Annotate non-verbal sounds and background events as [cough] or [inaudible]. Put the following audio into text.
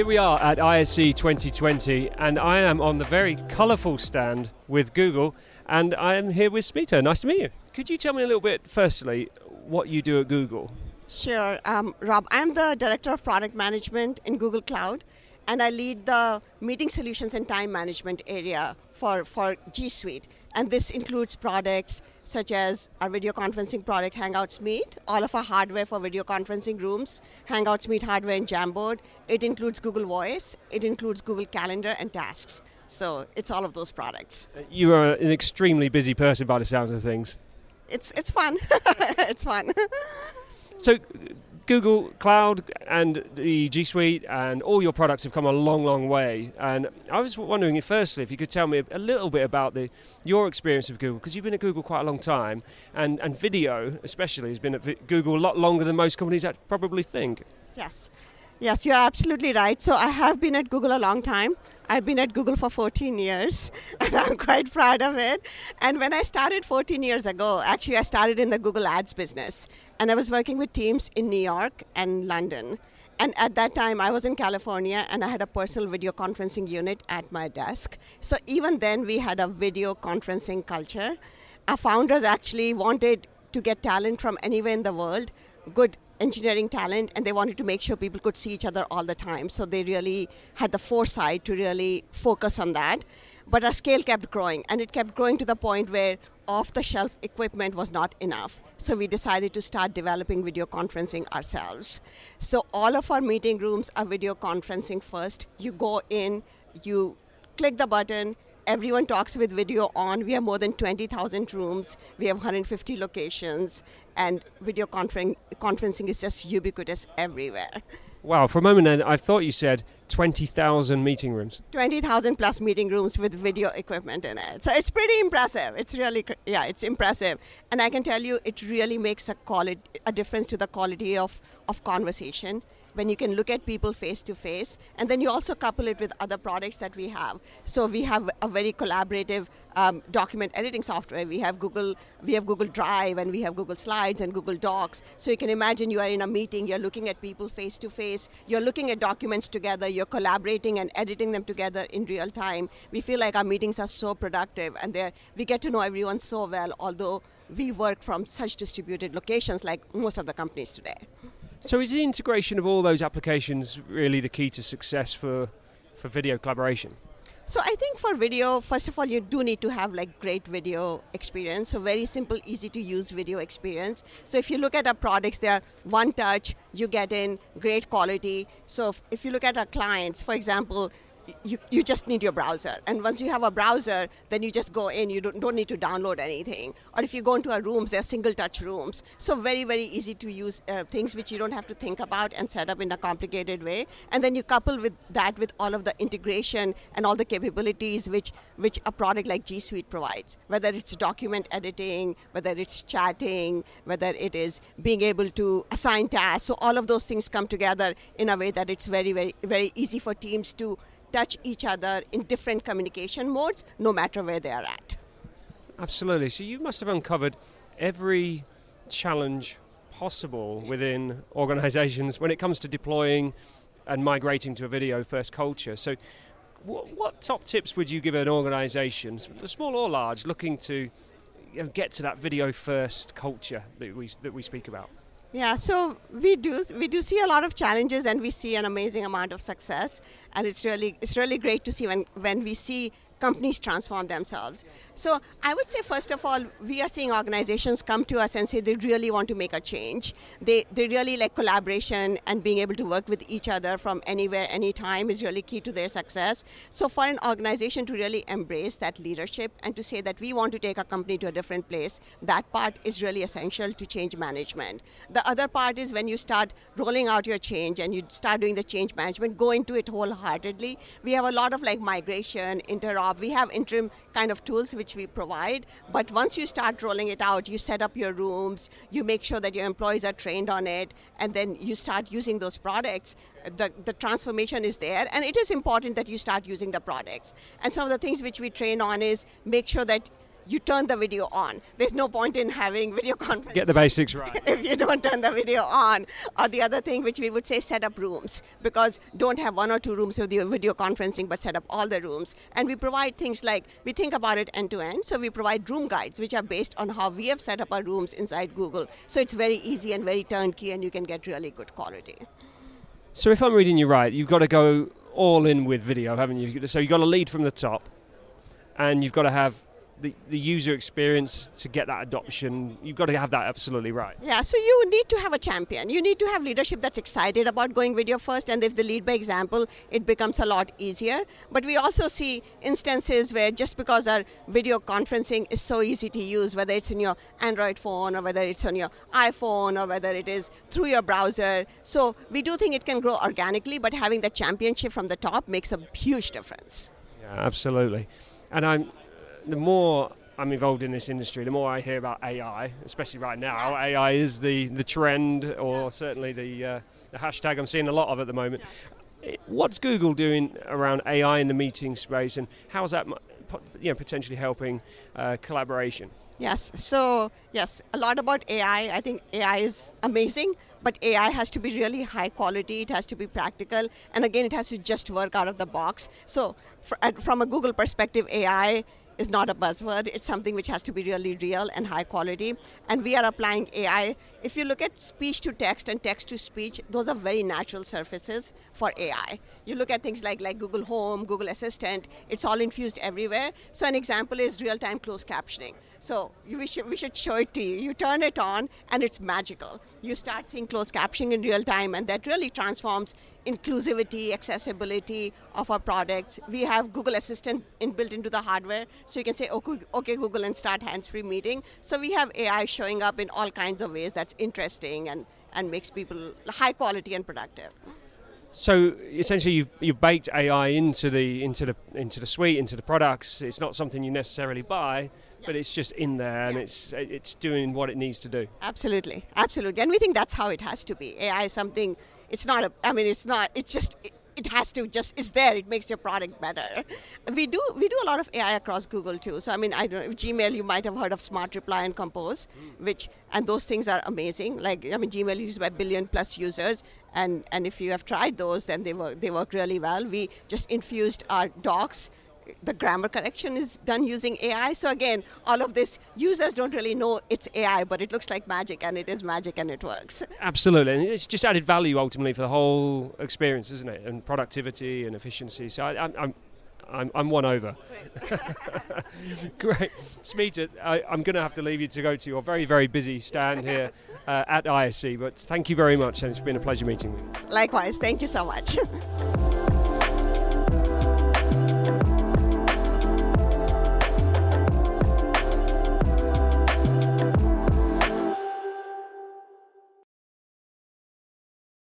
Here we are at ISE 2020, and I am on the very colourful stand with Google, and I am here with Smita. Nice to meet you. Could you tell me a little bit, firstly, what you do at Google? Sure, um, Rob. I'm the director of product management in Google Cloud, and I lead the meeting solutions and time management area for, for G Suite. And this includes products such as our video conferencing product, Hangouts Meet, all of our hardware for video conferencing rooms, Hangouts Meet hardware and Jamboard. It includes Google Voice, it includes Google Calendar and Tasks. So it's all of those products. Uh, you are an extremely busy person by the sounds of things. It's, it's fun. [laughs] it's fun. [laughs] so, Google Cloud and the G Suite and all your products have come a long, long way. And I was wondering, if, firstly, if you could tell me a little bit about the your experience of Google, because you've been at Google quite a long time, and, and video, especially, has been at Google a lot longer than most companies probably think. Yes. Yes, you're absolutely right. So I have been at Google a long time. I've been at Google for 14 years, [laughs] and I'm quite proud of it. And when I started 14 years ago, actually, I started in the Google Ads business, and I was working with teams in New York and London. And at that time, I was in California, and I had a personal video conferencing unit at my desk. So even then, we had a video conferencing culture. Our founders actually wanted to get talent from anywhere in the world, good engineering talent and they wanted to make sure people could see each other all the time. So they really had the foresight to really focus on that. But our scale kept growing and it kept growing to the point where off the shelf equipment was not enough. So we decided to start developing video conferencing ourselves. So all of our meeting rooms are video conferencing first. You go in, you click the button, everyone talks with video on. We have more than 20,000 rooms. We have 150 locations, and video confer- conferencing is just ubiquitous everywhere. Wow, for a moment then, I thought you said 20,000 meeting rooms. 20,000 plus meeting rooms with video equipment in it. So it's pretty impressive. It's really, yeah, it's impressive. And I can tell you, it really makes a, quality, a difference to the quality of, of conversation when you can look at people face to face and then you also couple it with other products that we have. So we have a very collaborative um, document editing software. We have google we have google drive and we have google slides and google docs. So you can imagine you are in a meeting you're looking at people face to face you're looking at documents together you're collaborating and editing them together in real time. We feel like our meetings are so productive and we get to know everyone so well although we work from such distributed locations like most of the companies today so is the integration of all those applications really the key to success for, for video collaboration? So I think for video, first of all, you do need to have like great video experience. So very simple, easy to use video experience. So if you look at our products, they are one touch, you get in great quality. So if, if you look at our clients, for example, you, you just need your browser. And once you have a browser, then you just go in, you don't, don't need to download anything. Or if you go into our rooms, they're single touch rooms. So, very, very easy to use uh, things which you don't have to think about and set up in a complicated way. And then you couple with that with all of the integration and all the capabilities which, which a product like G Suite provides, whether it's document editing, whether it's chatting, whether it is being able to assign tasks. So, all of those things come together in a way that it's very, very, very easy for teams to touch each other in different communication modes, no matter where they are at. Absolutely. So you must have uncovered every challenge possible within organizations when it comes to deploying and migrating to a video first culture. So, what, top tips would you give an organization, small or large, looking to you know, get to that video first culture that we, that we speak about? Yeah, so we do we do see a lot of challenges and we see an amazing amount of success. And it's really it's really great to see when when we see companies transform themselves. So I would say, first of all, we are seeing organizations come to us and say they really want to make a change. They, they really like collaboration and being able to work with each other from anywhere, anytime is really key to their success. So for an organization to really embrace that leadership and to say that we want to take a company to a different place, that part is really essential to change management. The other part is when you start rolling out your change and you start doing the change management, go into it wholeheartedly. We have a lot of like migration, interop job. We have interim kind of tools which we provide, but once you start rolling it out, you set up your rooms, you make sure that your employees are trained on it, and then you start using those products. The, the transformation is there, and it is important that you start using the products. And some of the things which we train on is make sure that you turn the video on. There's no point in having video [laughs] conference. Get the basics right. [laughs] if you don't turn the video on. Or the other thing, which we would say, set up rooms because don't have one or two rooms with your video conferencing, but set up all the rooms. And we provide things like we think about it end to end. So we provide room guides, which are based on how we have set up our rooms inside Google. So it's very easy and very turnkey, and you can get really good quality. So if I'm reading you right, you've got to go all in with video, haven't you? So you've got to lead from the top, and you've got to have the, the user experience to get that adoption. You've got to have that absolutely right. Yeah, so you need to have a champion. You need to have leadership that's excited about going video first, and if they lead by example, it becomes a lot easier. But we also see instances where just because our video conferencing is so easy to use, whether it's in your Android phone or whether it's on your iPhone or whether it is through your browser, so we do think it can grow organically, but having the championship from the top makes a huge difference. Yeah, absolutely. And I'm the more I'm involved in this industry, the more I hear about AI, especially right now. AI is the, the trend, or certainly the, uh, the hashtag I'm seeing a lot of at the moment. What's Google doing around AI in the meeting space, and how is that you know, potentially helping uh, collaboration? Yes, so yes, a lot about AI. I think AI is amazing, but AI has to be really high quality, it has to be practical, and again, it has to just work out of the box. So, for, from a Google perspective, AI is not a buzzword. It's something which has to be really real and high quality. And we are applying AI. If you look at speech to text and text to speech, those are very natural surfaces for AI. You look at things like, like Google Home, Google Assistant, it's all infused everywhere. So an example is real-time closed captioning. So we should, we should show it to you. You turn it on and it's magical. You start seeing closed captioning in real time and that really transforms inclusivity, accessibility of our products. We have Google Assistant inbuilt into the hardware, so you can say, okay, okay Google, and start hands-free meeting. So we have AI showing up in all kinds of ways that's interesting and, and makes people high quality and productive. So essentially, you've, you've baked AI into the into the into the suite, into the products. It's not something you necessarily buy, yes. but it's just in there and yes. it's it's doing what it needs to do. Absolutely, absolutely, and we think that's how it has to be. AI is something it's not a i mean it's not it's just it, has to just is there it makes your product better. We do we do a lot of ai across google too. So i mean i don't know gmail you might have heard of smart reply and compose hmm. which and those things are amazing. Like i mean gmail is used by billion plus users and and if you have tried those then they work they work really well. We just infused our docs the grammar correction is done using AI. So again, all of this users don't really know it's AI, but it looks like magic, and it is magic, and it works. Absolutely, and it's just added value ultimately for the whole experience, isn't it? And productivity and efficiency. So I, am I'm, I'm won over. [laughs] Great. Smita, I, am going to have to leave you to go to your very, very busy stand here uh, at ISE, but thank you very much, and it's been a pleasure meeting you. Likewise. Thank you so much. [laughs]